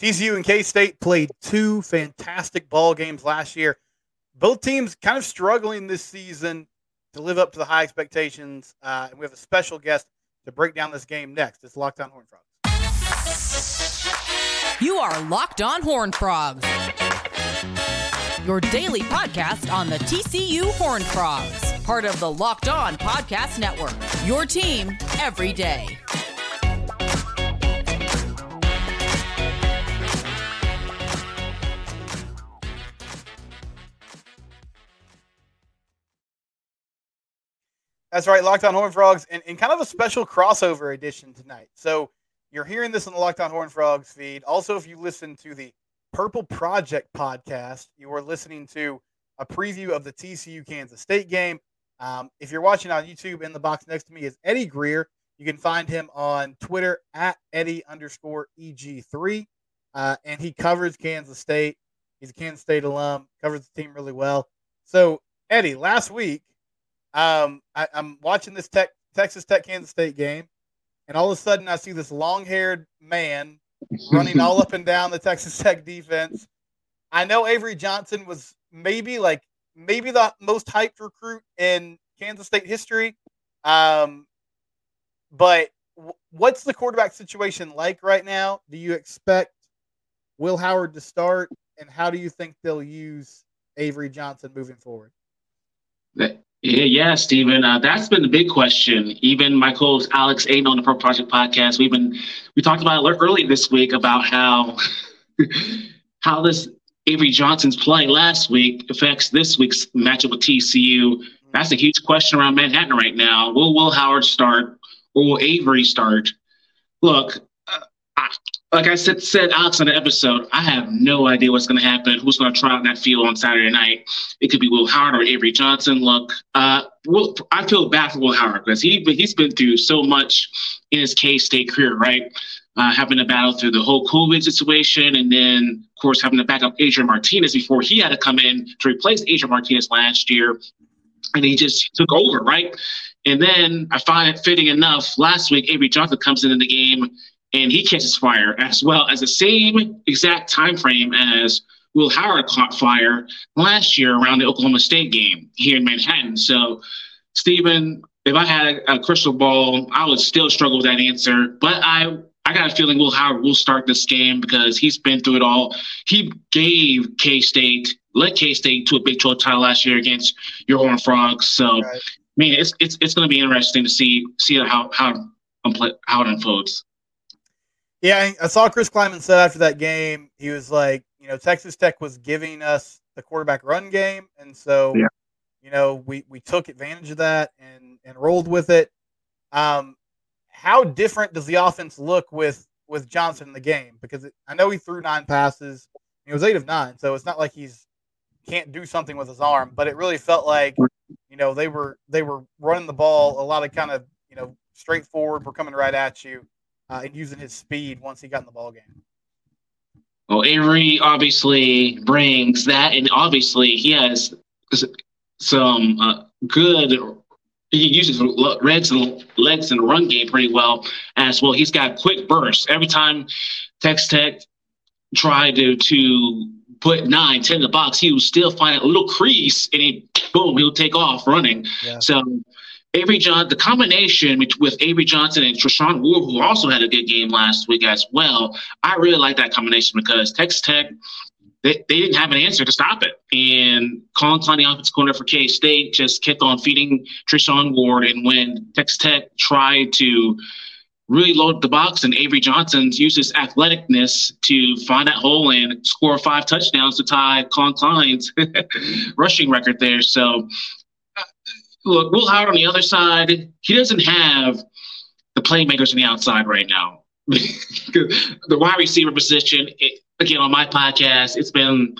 TCU and K State played two fantastic ball games last year. Both teams kind of struggling this season to live up to the high expectations. Uh, and we have a special guest to break down this game next. It's Locked On Horn Frogs. You are Locked On Horn Frogs, your daily podcast on the TCU Horn Frogs, part of the Locked On Podcast Network. Your team every day. That's right, Locked On Horn Frogs, and, kind of a special crossover edition tonight. So you're hearing this on the Locked On Horn Frogs feed. Also, if you listen to the Purple Project podcast, you are listening to a preview of the TCU Kansas State game. Um, if you're watching on YouTube, in the box next to me is Eddie Grier. You can find him on Twitter at Eddie underscore EG3. Uh, and he covers Kansas State. He's a Kansas State alum, covers the team really well. So, Eddie, last week, um, I, am watching this tech, Texas Tech Kansas State game, and all of a sudden I see this long haired man running all up and down the Texas Tech defense. I know Avery Johnson was maybe like maybe the most hyped recruit in Kansas State history. Um, but w- what's the quarterback situation like right now? Do you expect Will Howard to start, and how do you think they'll use Avery Johnson moving forward? Yeah, Stephen. Uh, that's been the big question. Even my co-host Alex Aiden on the Purple Project podcast, we've been we talked about it early this week about how how this Avery Johnson's play last week affects this week's matchup with TCU. That's a huge question around Manhattan right now. Will Will Howard start or will Avery start? Look, like I said, said Alex on the episode, I have no idea what's going to happen. Who's going to try out that field on Saturday night? It could be Will Howard or Avery Johnson. Look, uh, Will, I feel bad for Will Howard because he he's been through so much in his K State career, right? Uh, having to battle through the whole COVID situation, and then of course having to back up Adrian Martinez before he had to come in to replace Adrian Martinez last year, and he just took over, right? And then I find it fitting enough. Last week, Avery Johnson comes into the game and he catches fire as well as the same exact time frame as Will Howard caught fire last year around the Oklahoma State game here in Manhattan. So, Stephen, if I had a crystal ball, I would still struggle with that answer. But I I got a feeling Will Howard will start this game because he's been through it all. He gave K State, led K State to a Big 12 title last year against your Horn Frogs. So, right. man, it's it's it's going to be interesting to see see how how how it unfolds. Yeah, I saw Chris Klieman said after that game, he was like, you know, Texas Tech was giving us the quarterback run game, and so, yeah. you know, we we took advantage of that and and rolled with it. Um, how different does the offense look with with Johnson in the game? Because it, I know he threw nine passes, he was eight of nine, so it's not like he's can't do something with his arm, but it really felt like, you know, they were they were running the ball a lot of kind of you know straightforward. We're coming right at you uh, and using his speed once he got in the ball game. Well, Avery obviously brings that, and obviously he has some uh, good. He uses legs and legs in the run game pretty well as well. He's got quick bursts. Every time Tex Tech tried to to put nine, ten in the box, he would still find a little crease, and he boom, he'll take off running. Yeah. So Avery John, the combination with Avery Johnson and Treshaun Ward, who also had a good game last week as well, I really like that combination because Texas Tech, they, they didn't have an answer to stop it. And Collin Klein, the offensive corner for K State, just kept on feeding Treshaun Ward. And when Texas Tech tried to really load the box, and Avery Johnson used his athleticness to find that hole and score five touchdowns to tie Collin Klein's rushing record there. So look, Will Howard on the other side, he doesn't have the playmakers on the outside right now. the wide receiver position, it, again, on my podcast, it's been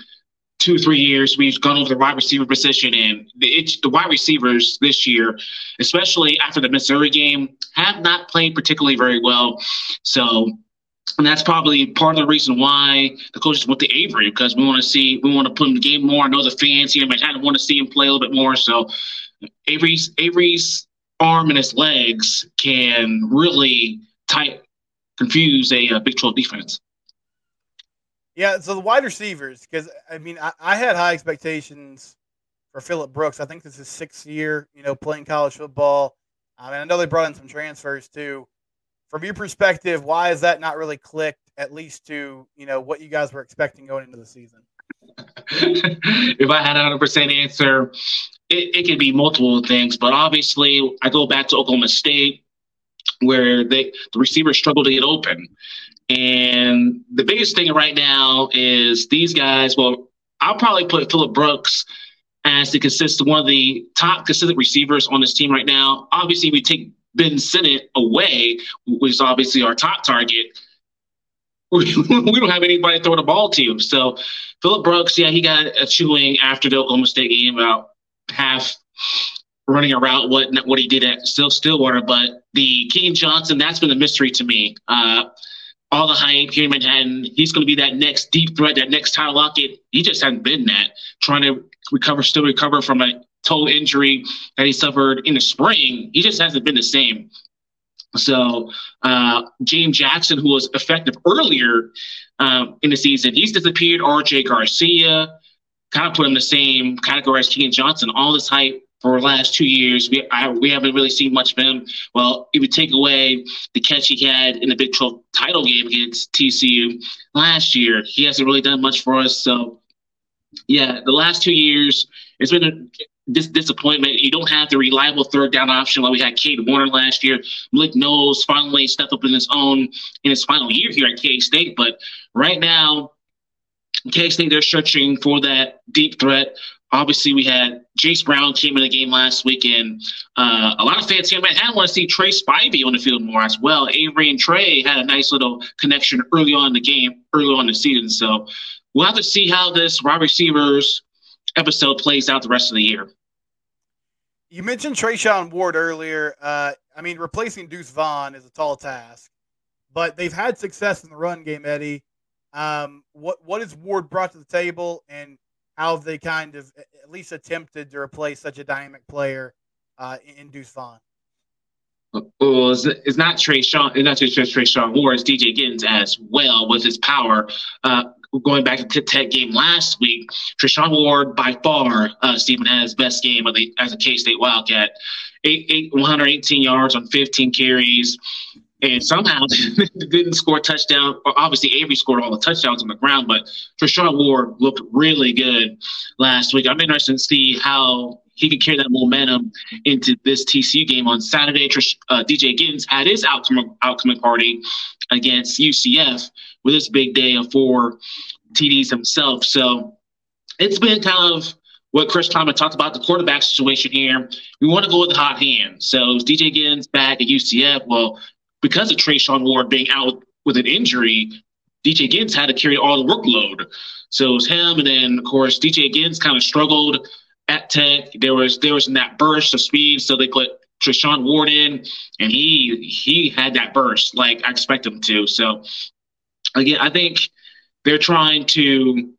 two, three years. We've gone over the wide receiver position, and the, the wide receivers this year, especially after the Missouri game, have not played particularly very well. So, and that's probably part of the reason why the coaches went to Avery because we want to see, we want to put him in the game more. I know the fans here in Manhattan want to see him play a little bit more. So, Avery's Avery's arm and his legs can really tight confuse a, a Big 12 defense. Yeah, so the wide receivers, because I mean, I, I, had high expectations for Phillip Brooks. I think this is sixth year, you know, playing college football. I mean, I know they brought in some transfers too. From your perspective, why is that not really clicked, at least to you know what you guys were expecting going into the season? if I had a hundred percent answer, it, it could be multiple things, but obviously I go back to Oklahoma State where they the receivers struggle to get open. And the biggest thing right now is these guys. Well, I'll probably put Phillip Brooks as the consistent one of the top consistent receivers on this team right now. Obviously, we take Ben Sinnott away, which is obviously our top target. We, don't have anybody throwing throw the ball to. Him. So Phillip Brooks, yeah, he got a chewing after the Oklahoma State game about half running around what what he did at still Stillwater. But the Keagan Johnson, that's been a mystery to me. Uh, all the hype here in Manhattan, he's going to be that next deep threat, that next Tyler Lockett. He just hasn't been that. Trying to recover, still recover from a toe injury that he suffered in the spring. He just hasn't been the same. So uh, James Jackson, who was effective earlier um, in the season, he's disappeared. R.J. Garcia, kind of put him the same category as Keagan Johnson. All this hype for the last two years. We I, we haven't really seen much of him. Well, if you take away the catch he had in the Big 12 title game against TCU last year, he hasn't really done much for us. So, yeah, the last two years, it's been a dis- disappointment. You don't have the reliable third down option like we had Cade Warner last year. Malik Knowles finally stepped up in his own in his final year here at K State. But right now, K they're searching for that deep threat Obviously, we had Jayce Brown came in the game last weekend. Uh, a lot of fans here in Manhattan want to see Trey Spivey on the field more as well. Avery and Trey had a nice little connection early on in the game, early on the season. So we'll have to see how this wide receivers episode plays out the rest of the year. You mentioned Treshaun Ward earlier. Uh, I mean, replacing Deuce Vaughn is a tall task, but they've had success in the run game, Eddie. Um, what what has Ward brought to the table, and how have they kind of at least attempted to replace such a dynamic player uh, in Deuce Vaughn. Well, it's, it's not Treshaun, it's not just Treshaun Ward, it's DJ Giddens as well with his power. Uh, going back to the Tech game last week, Treshaun Ward by far, uh, Stephen had his best game the, as a K State Wildcat. Eight, eight, 118 yards on 15 carries, and somehow didn't score a touchdown. Obviously, Avery scored all the touchdowns on the ground, but Treshaun Ward looked really good last week. I'm interested to see how he can carry that momentum into this TCU game on Saturday. Uh, DJ Giddens had his outcoming, outcoming party against UCF with his big day of four TDs himself. So it's been kind of what Chris Klieman talked about the quarterback situation here. We want to go with the hot hand. So DJ Giddens back at UCF. Well, because of Treshaun Ward being out with an injury, DJ Giddens had to carry all the workload. So it was him, and then of course DJ Giddens kind of struggled at Tech. There was there was that burst of speed, so they put Treshaun Ward in, and he he had that burst like I expect him to. So again, I think they're trying to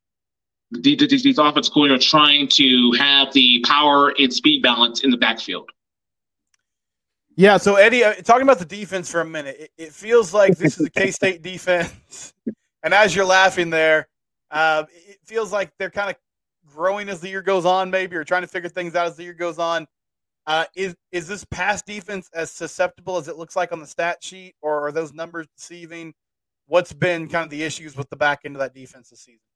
these, these offensive coordinators are trying to have the power and speed balance in the backfield. Yeah, so Eddie, uh, talking about the defense for a minute, it, it feels like this is a K State defense, and as you're laughing there, uh, it feels like they're kind of growing as the year goes on, maybe, or trying to figure things out as the year goes on. Uh, is is this pass defense as susceptible as it looks like on the stat sheet, or are those numbers deceiving? What's been kind of the issues with the back end of that defense this season?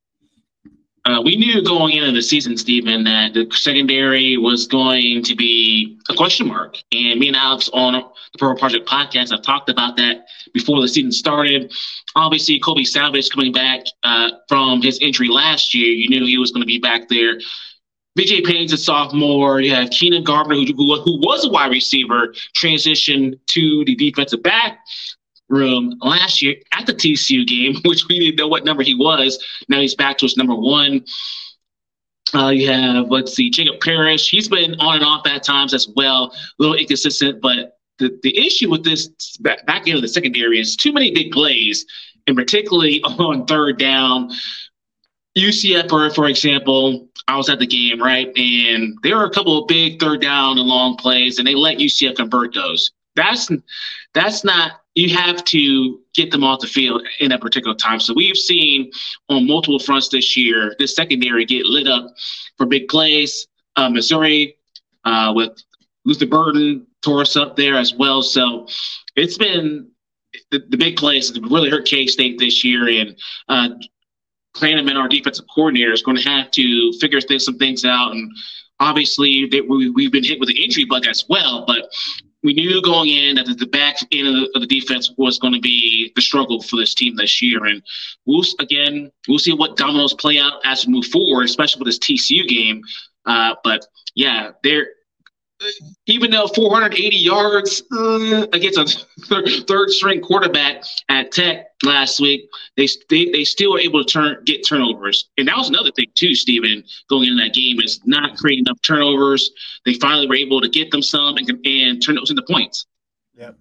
Uh, we knew going into the season, Stephen, that the secondary was going to be a question mark. And me and Alex on the Purple Project podcast I've talked about that before the season started. Obviously, Kobe Savage coming back uh, from his injury last year, you knew he was going to be back there. VJ Payne's a sophomore. You have Keenan Garber, who, who, who was a wide receiver, transitioned to the defensive back room last year at the TCU game, which we didn't know what number he was. Now he's back to his number one. Uh, you have, let's see, Jacob Parrish. He's been on and off at times as well, a little inconsistent. But the, the issue with this back, end of the secondary is too many big plays, and particularly on third down. UCF, for, for example, I was at the game, right? And there were a couple of big third down and long plays, and they let UCF convert those. That's that's not you have to get them off the field in that particular time. So we've seen on multiple fronts this year this secondary get lit up for big plays. Uh, Missouri uh, with Luther Burden tore us up there as well. So it's been the, the big plays really hurt K State this year, and uh, Klanderman, our defensive coordinator, is going to have to figure things, some things out. And obviously, they, we, we've been hit with the injury bug as well, but we knew going in that the back end of the, of the, defense was going to be the struggle for this team this year. And we'll again, we'll see what dominoes play out as we move forward, especially with this TCU game. Uh, but yeah, they're even though 480 yards uh, against a third string quarterback at Tech last week, they, they they still were able to turn get turnovers, and that was another thing too. Stephen going into that game is not creating enough turnovers. They finally were able to get them some and, and turn those into points. Yep.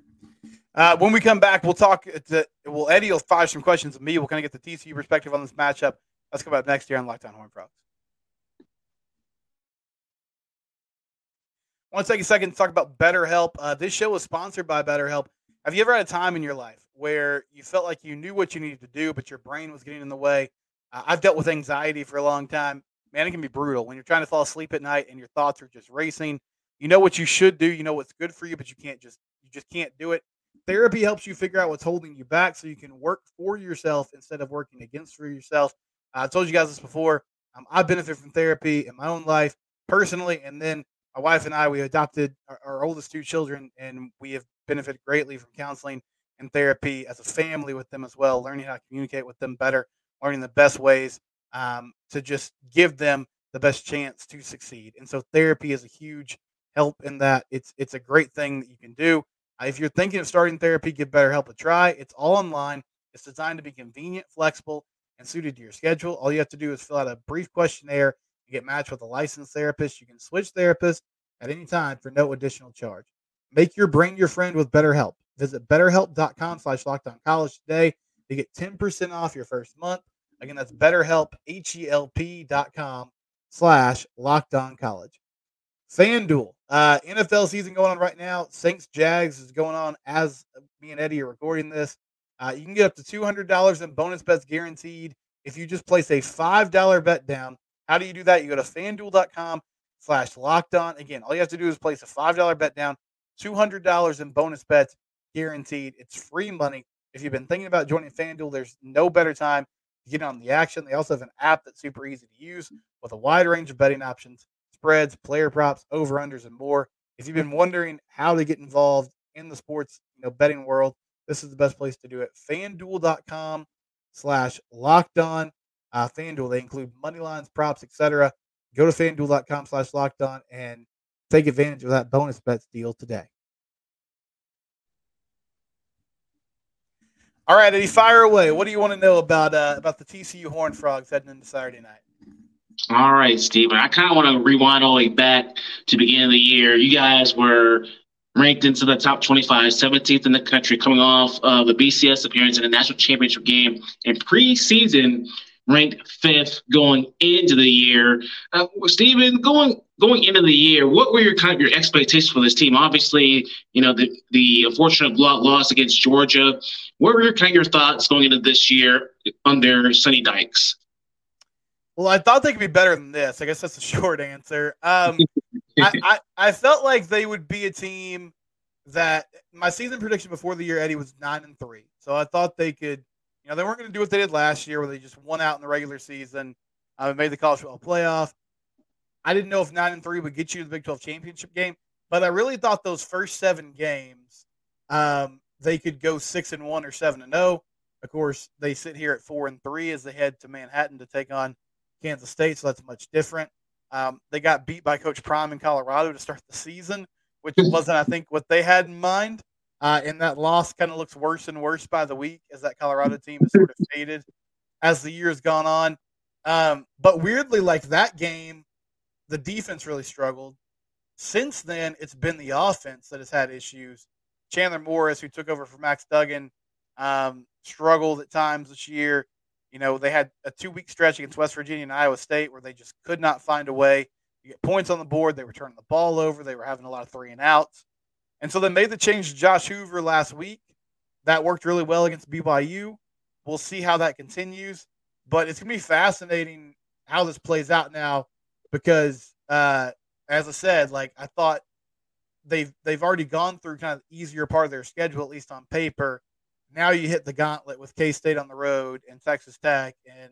Uh, when we come back, we'll talk. To, well, Eddie will fire some questions of me. We'll kind of get the TCU perspective on this matchup. Let's come back next year on Locked On Horn Frogs. Want to take a second to talk about BetterHelp. Uh, this show is sponsored by BetterHelp. Have you ever had a time in your life where you felt like you knew what you needed to do, but your brain was getting in the way? Uh, I've dealt with anxiety for a long time. Man, it can be brutal when you're trying to fall asleep at night and your thoughts are just racing. You know what you should do, you know what's good for you, but you can't just you just can't do it. Therapy helps you figure out what's holding you back so you can work for yourself instead of working against for yourself. Uh, I told you guys this before. Um, I benefit from therapy in my own life personally, and then my wife and I, we adopted our, our, oldest two children, and we have benefited greatly from counseling and therapy as a family with them as well, learning how to communicate with them better, learning the best ways um, to just give them the best chance to succeed. And so, therapy is a huge help in that. It's it's a great thing that you can do. Uh, if you're thinking of starting therapy, give BetterHelp a try. It's all online. It's designed to be convenient, flexible, and suited to your schedule. All you have to do is fill out a brief questionnaire you get matched with a licensed therapist. You can switch therapists at any time for no additional charge. Make your brain your friend with BetterHelp. Visit betterhelp.com slash locked on college today to get 10% off your first month. Again, that's betterhelp, H-E-L-P dot com slash locked on college. FanDuel, uh, NFL season going on right now. Saints Jags is going on as me and Eddie are recording this. Uh, you can get up to $200 in bonus bets guaranteed if you just place a $5 bet down how do you do that? You go to fanduel.com slash locked on. Again, all you have to do is place a $5 bet down, $200 in bonus bets guaranteed. It's free money. If you've been thinking about joining FanDuel, there's no better time to get on the action. They also have an app that's super easy to use with a wide range of betting options, spreads, player props, over-unders, and more. If you've been wondering how to get involved in the sports you know, betting world, this is the best place to do it. FanDuel.com slash locked on uh, FanDuel. They include money lines, props, etc. Go to fanduel.com slash locked on and take advantage of that bonus bets deal today. All right, Eddie, fire away. What do you want to know about uh, about the TCU Horn Frogs heading into Saturday night? All right, Stephen. I kind of want to rewind all the way back to beginning of the year. You guys were ranked into the top 25, 17th in the country, coming off of the BCS appearance in the national championship game. In preseason, ranked fifth going into the year. Uh, Stephen, going going into the year, what were your kind of your expectations for this team? Obviously, you know the the unfortunate loss against Georgia. What were your kind of your thoughts going into this year under Sonny Dykes? Well, I thought they could be better than this. I guess that's the short answer. Um, I, I, I felt like they would be a team that my season prediction before the year, Eddie, was nine and three. So I thought they could you know, they weren't going to do what they did last year, where they just won out in the regular season, uh, made the college football playoff. I didn't know if nine and three would get you to the Big Twelve championship game, but I really thought those first seven games, um, they could go six and one or seven and zero. Oh. Of course, they sit here at four and three as they head to Manhattan to take on Kansas State, so that's much different. Um, they got beat by Coach Prime in Colorado to start the season, which wasn't, I think, what they had in mind. Uh, and that loss kind of looks worse and worse by the week as that Colorado team has sort of faded as the year has gone on. Um, but weirdly, like that game, the defense really struggled. Since then, it's been the offense that has had issues. Chandler Morris, who took over for Max Duggan, um, struggled at times this year. You know, they had a two week stretch against West Virginia and Iowa State where they just could not find a way to get points on the board. They were turning the ball over. They were having a lot of three and outs. And so they made the change to Josh Hoover last week. that worked really well against BYU. We'll see how that continues, but it's gonna be fascinating how this plays out now because, uh, as I said, like I thought they've they've already gone through kind of the easier part of their schedule, at least on paper. Now you hit the gauntlet with K State on the road and Texas Tech and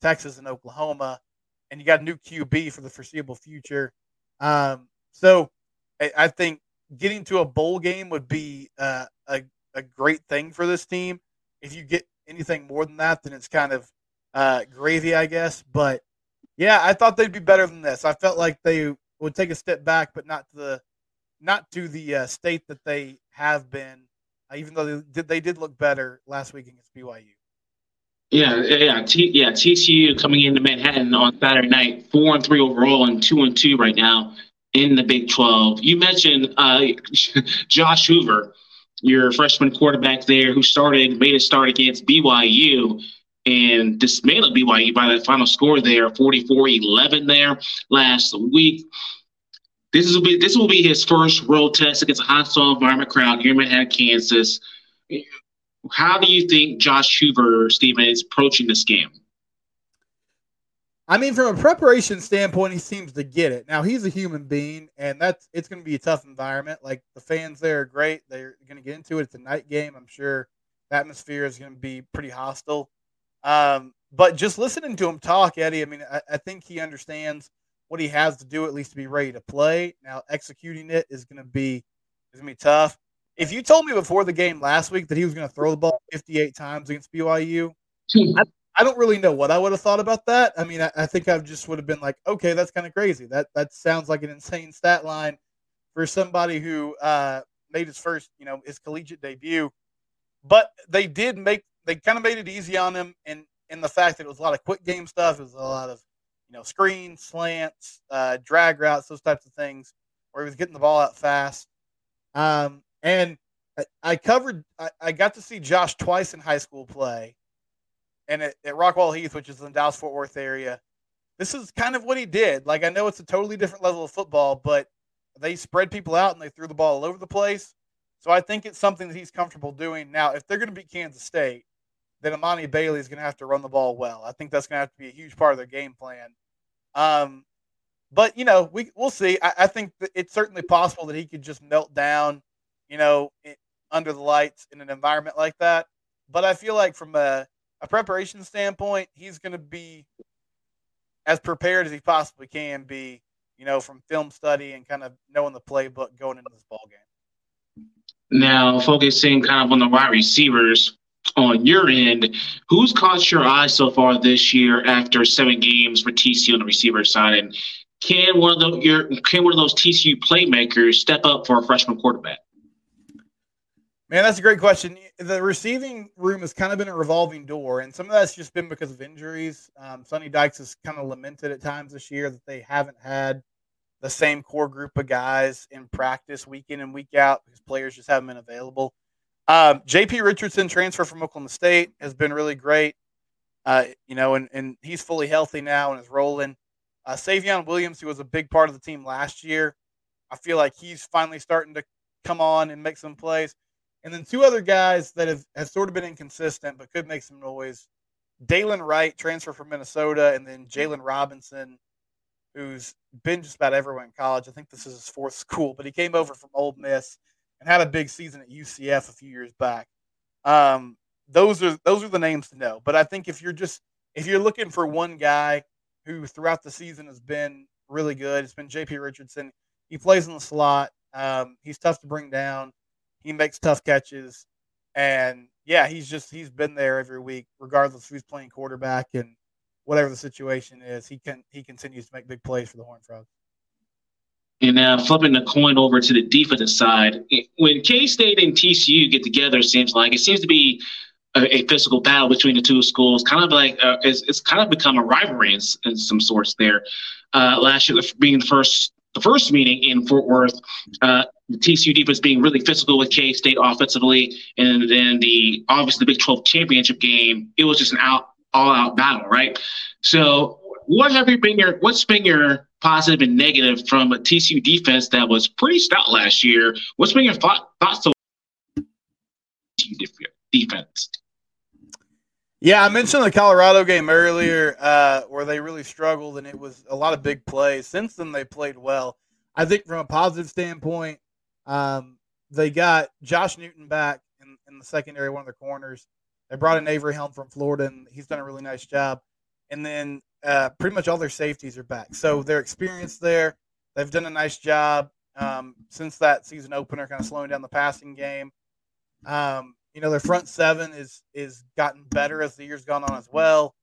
Texas and Oklahoma, and you got a new QB for the foreseeable future. Um, so I, I, think getting to a bowl game would be uh, a a great thing for this team. If you get anything more than that, then it's kind of uh, gravy, I guess. But yeah, I thought they'd be better than this. I felt like they would take a step back, but not to the not to the uh, state that they have been. Uh, even though they did, they did look better last week against BYU. Yeah, yeah, T- yeah. TCU coming into Manhattan on Saturday night, four and three overall, and two and two right now in the Big Twelve. You mentioned uh, Josh Hoover, your freshman quarterback there, who started made a start against BYU and dismantled BYU by that final score there, 44-11 there last week. This will be this will be his first road test against a hostile environment crowd here in Manhattan, Kansas. How do you think Josh Hoover, Stephen, is approaching this game? I mean, from a preparation standpoint, he seems to get it. Now he's a human being, and that's it's going to be a tough environment. Like the fans there are great; they're going to get into it. It's a night game. I'm sure the atmosphere is going to be pretty hostile. Um, but just listening to him talk, Eddie, I mean, I, I think he understands what he has to do at least to be ready to play. Now executing it is going to be is going to be tough. If you told me before the game last week that he was going to throw the ball 58 times against BYU, hmm. I, I, don't really know what I would have thought about that. I mean, I, I think I just would have been like, okay, that's kind of crazy. That that sounds like an insane stat line for somebody who uh, made his first, you know, his collegiate debut. But they did make they kind of made it easy on him, and in the fact that it was a lot of quick game stuff. It was a lot of you know, screens, slants, uh, drag routes, those types of things, where he was getting the ball out fast. Um, and I, I covered, I, I, got to see Josh twice in high school play, and at, at Rockwall Heath, which is in the Dallas Fort Worth area. This is kind of what he did. Like, I know it's a totally different level of football, but they spread people out and they threw the ball all over the place. So I think it's something that he's comfortable doing. Now, if they're going to beat Kansas State, then Emani Bailey is going to have to run the ball well. I think that's going to have to be a huge part of their game plan. Um, but you know, we we'll see. I, I think it's certainly possible that he could just melt down, you know, it, under the lights in an environment like that. But I feel like from a, a preparation standpoint, he's going to be as prepared as he possibly can be. You know, from film study and kind of knowing the playbook going into this ball game. Now, focusing kind of on the wide receivers, on your end, who's caught your eye so far this year after seven games for TCU on the receiver side? And can one of the, your can one of those TCU playmakers step up for a freshman quarterback? Man, that's a great question. The receiving room has kind of been a revolving door, and some of that's just been because of injuries. Um, Sonny Dykes has kind of lamented at times this year that they haven't had the same core group of guys in practice week in and week out because players just haven't been available. Um, JP Richardson, transfer from Oklahoma State, has been really great. Uh, you know, and, and he's fully healthy now and is rolling. Uh, Savion Williams, who was a big part of the team last year, I feel like he's finally starting to come on and make some plays. And then two other guys that have, have sort of been inconsistent but could make some noise. Dylan Wright, transfer from Minnesota, and then Jaylon Robinson, who's been just about everywhere in college. I think this is his fourth school, but he came over from Ole Miss and had a big season at UCF a few years back. Um, those are those are the names to know. But I think if you're just if you're looking for one guy who throughout the season has been really good, it's been J.P. Richardson. He plays in the slot. Um, he's tough to bring down. He makes tough catches, and yeah, he's just he's been there every week, regardless who's playing quarterback and whatever the situation is. He can he continues to make big plays for the Horned Frogs. And now flipping the coin over to the defensive side, when K State and TCU get together, it seems like it seems to be a, a physical battle between the two schools. Kind of like uh, it's, it's, kind of become a rivalry in, in some sorts. There, uh, last year being the first the first meeting in Fort Worth, uh, the TCU defense being really physical with K State offensively, and then the obviously the Big Twelve championship game, it was just an out all out battle, right? So, what have you been your what's been your positive and negative from a TCU defense that was pretty stout last year. What's been your thought, thoughts so defense. Yeah, I mentioned the Colorado game earlier uh, where they really struggled and it was a lot of big plays. Since then, they played well. I think from a positive standpoint, um, they got Josh Newton back in, in the secondary, one of the corners. They brought in Avery Helm from Florida, and he's done a really nice job. And then uh, pretty much all their safeties are back. So they're experienced there. They've done a nice job um, since that season opener, kind of slowing down the passing game. Um, you know, their front seven is is gotten better as the years gone on as well.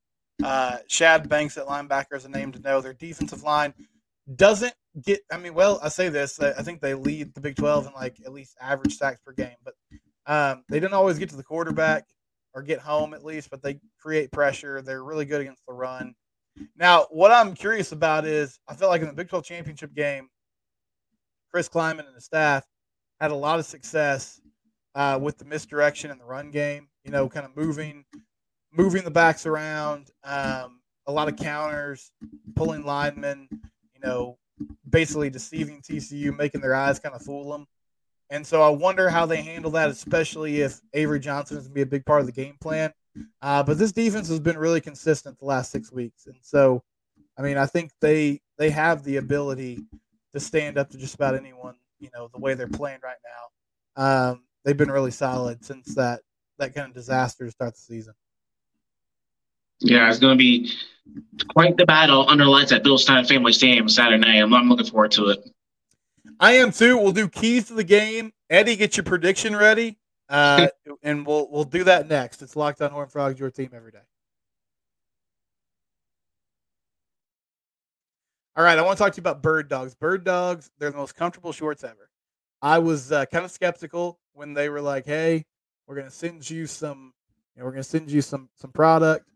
Uh, Shad Banks at linebacker is a name to know. Their defensive line doesn't get. I mean, well, I say this. I think they lead the Big Twelve in like at least average sacks per game, but um, they didn't always get to the quarterback or get home at least. But they create pressure. They're really good against the run. Now, what I'm curious about is I felt like in the Big 12 championship game, Chris Klieman and the staff had a lot of success uh, with the misdirection in the run game. You know, kind of moving, moving the backs around, um, a lot of counters, pulling linemen. You know, basically deceiving TCU, making their eyes kind of fool them. And so I wonder how they handle that, especially if Avery Johnson is going to be a big part of the game plan. Uh, but this defense has been really consistent the last six weeks, and so I mean I think they they have the ability to stand up to just about anyone. You know the way they're playing right now. Um, they've been really solid since that that kind of disaster to start the season. Yeah, it's going to be quite the battle under lights at Bill Snyder Family Stadium Saturday night. I'm, I'm looking forward to it. I am too. We'll do keys to the game. Eddie, get your prediction ready. Uh, and we'll we'll do that next. It's Locked On Horn Frogs, your team every day. All right, I want to talk to you about bird dogs. Bird dogs, they're the most comfortable shorts ever. I was uh, kind of skeptical when they were like, "Hey, we're gonna send you some, you know, we're gonna send you some some product."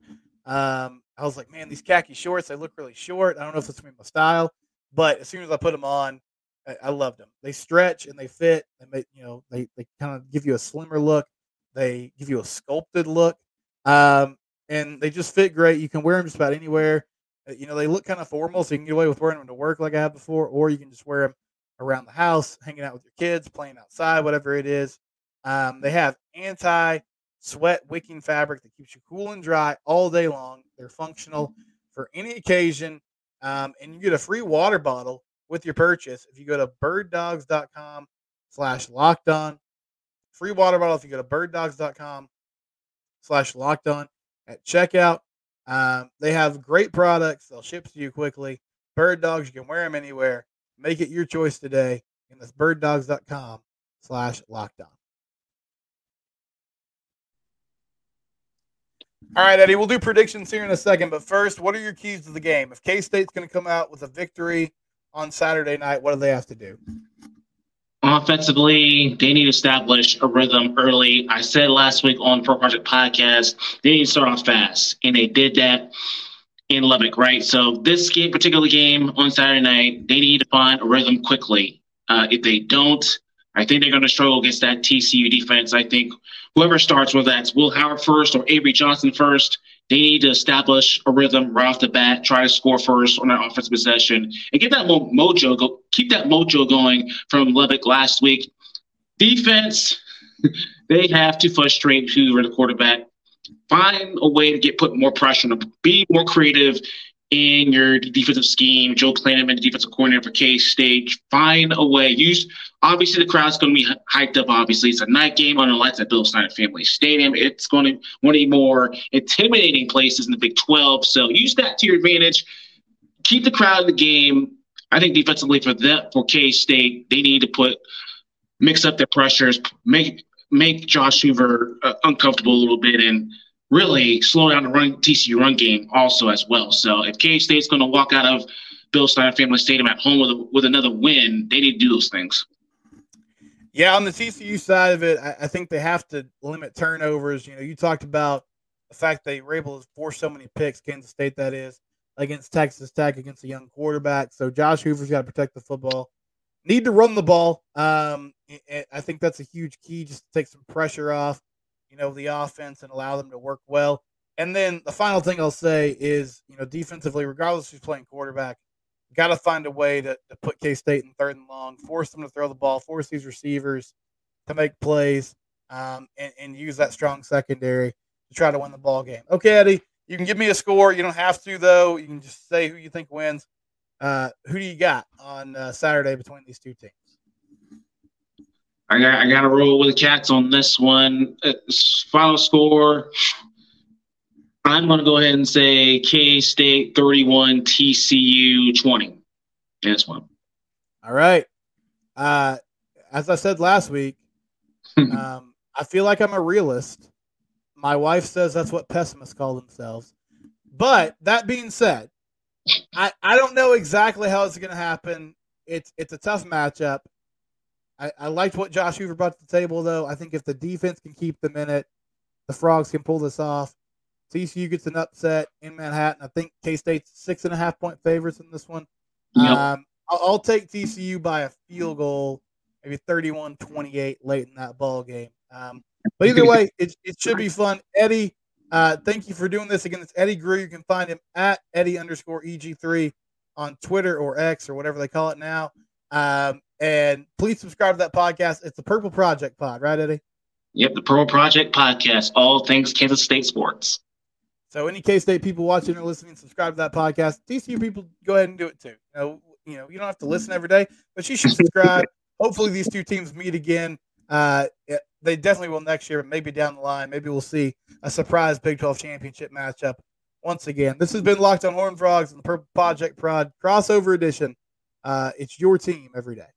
Um, I was like, "Man, these khaki shorts, they look really short. I don't know if it's gonna be my style." But as soon as I put them on, I, I loved them. They stretch and they fit. They make you know they they kind of give you a slimmer look. They give you a sculpted look, um, and they just fit great. You can wear them just about anywhere. Uh, you know they look kind of formal, so you can get away with wearing them to work like I had before, or you can just wear them around the house, hanging out with your kids, playing outside, whatever it is. Um, they have anti sweat wicking fabric that keeps you cool and dry all day long. They're functional for any occasion, um, and you get a free water bottle with your purchase if you go to birddogs.com slash locked on. Free water bottle if you go to birddogs.com slash locked on at checkout. Um, they have great products. They'll ship to you quickly. Bird dogs, you can wear them anywhere. Make it your choice today. And that's birddogs.com slash locked on. All right, Eddie, we'll do predictions here in a second. But first, what are your keys to the game? If K State's going to come out with a victory on Saturday night, what do they have to do? Offensively, they need to establish a rhythm early. I said last week on Purple Project Podcast, they need to start off fast, and they did that in Lubbock, right? So this game, particular game on Saturday night, they need to find a rhythm quickly. Uh, if they don't, I think they're going to struggle against that TCU defense. I think whoever starts, whether that's Will Howard first or Avery Johnson first, they need to establish a rhythm right off the bat, try to score first on their offensive possession, and get that mojo go. Keep that mojo going from Lubbock last week. Defense, they have to frustrate whoever the quarterback. Find a way to get put more pressure on. Be more creative in your defensive scheme. Joe Klanderman, the defensive coordinator for K State, find a way. Use obviously the crowd's going to be hyped up. Obviously, it's a night game on the lights at Bill Snyder Family Stadium. It's going to one of the more intimidating places in the Big 12. So use that to your advantage. Keep the crowd in the game. I think defensively for that for K State, they need to put mix up their pressures, make make Josh Hoover uh, uncomfortable a little bit, and really slow down the run TCU run game also as well. So if K State's going to walk out of Bill Snyder Family Stadium at home with a, with another win, they need to do those things. Yeah, on the TCU side of it, I, I, think they have to limit turnovers. You know, you talked about the fact they were able to force so many picks, Kansas State that is, against Texas Tech against a young quarterback. So Josh Hoover's got to protect the football. Need to run the ball. Um, I think that's a huge key just to take some pressure off you know, the offense and allow them to work well. And then the final thing I'll say is, you know, defensively, regardless of who's playing quarterback, got to find a way to, to put K State in third and long, force them to throw the ball, force these receivers to make plays. um, and, and use that strong secondary to try to win the ball game. Okay, Eddie, you can give me a score. You don't have to though. You can just say who you think wins. Uh, who do you got on uh, Saturday between these two teams? I got I got to roll with the Cats on this one. Uh, final score. I'm going to go ahead and say K State 31, TCU 20. This one. All right. Uh, as I said last week, um, I feel like I'm a realist. My wife says that's what pessimists call themselves. But that being said, I, I don't know exactly how it's going to happen. It's it's a tough matchup. I, I liked what Josh Hoover brought to the table, though. I think if the defense can keep them in it, the Frogs can pull this off. TCU gets an upset in Manhattan. I think K State's six and a half point favorites in this one. Yep. Um, I'll, I'll, take TCU by a field goal, maybe 31 28 late in that ball game. Um, but either way, it, it should be fun. Eddie, uh, thank you for doing this. Again, it's Eddie Grier. You can find him at Eddie underscore EG3 on Twitter or X or whatever they call it now. Um, and please subscribe to that podcast. It's the Purple Project Pod, right, Eddie? Yep, the Purple Project Podcast, all things Kansas State sports. So any K State people watching or listening, subscribe to that podcast. TCU people, go ahead and do it too. You know, you know, you don't have to listen every day, but you should subscribe. Hopefully, these two teams meet again. Uh, they definitely will next year, but maybe down the line, maybe we'll see a surprise Big 12 championship matchup once again. This has been Locked on Horn Frogs and the Purple Project Prod crossover edition. Uh, it's your team every day.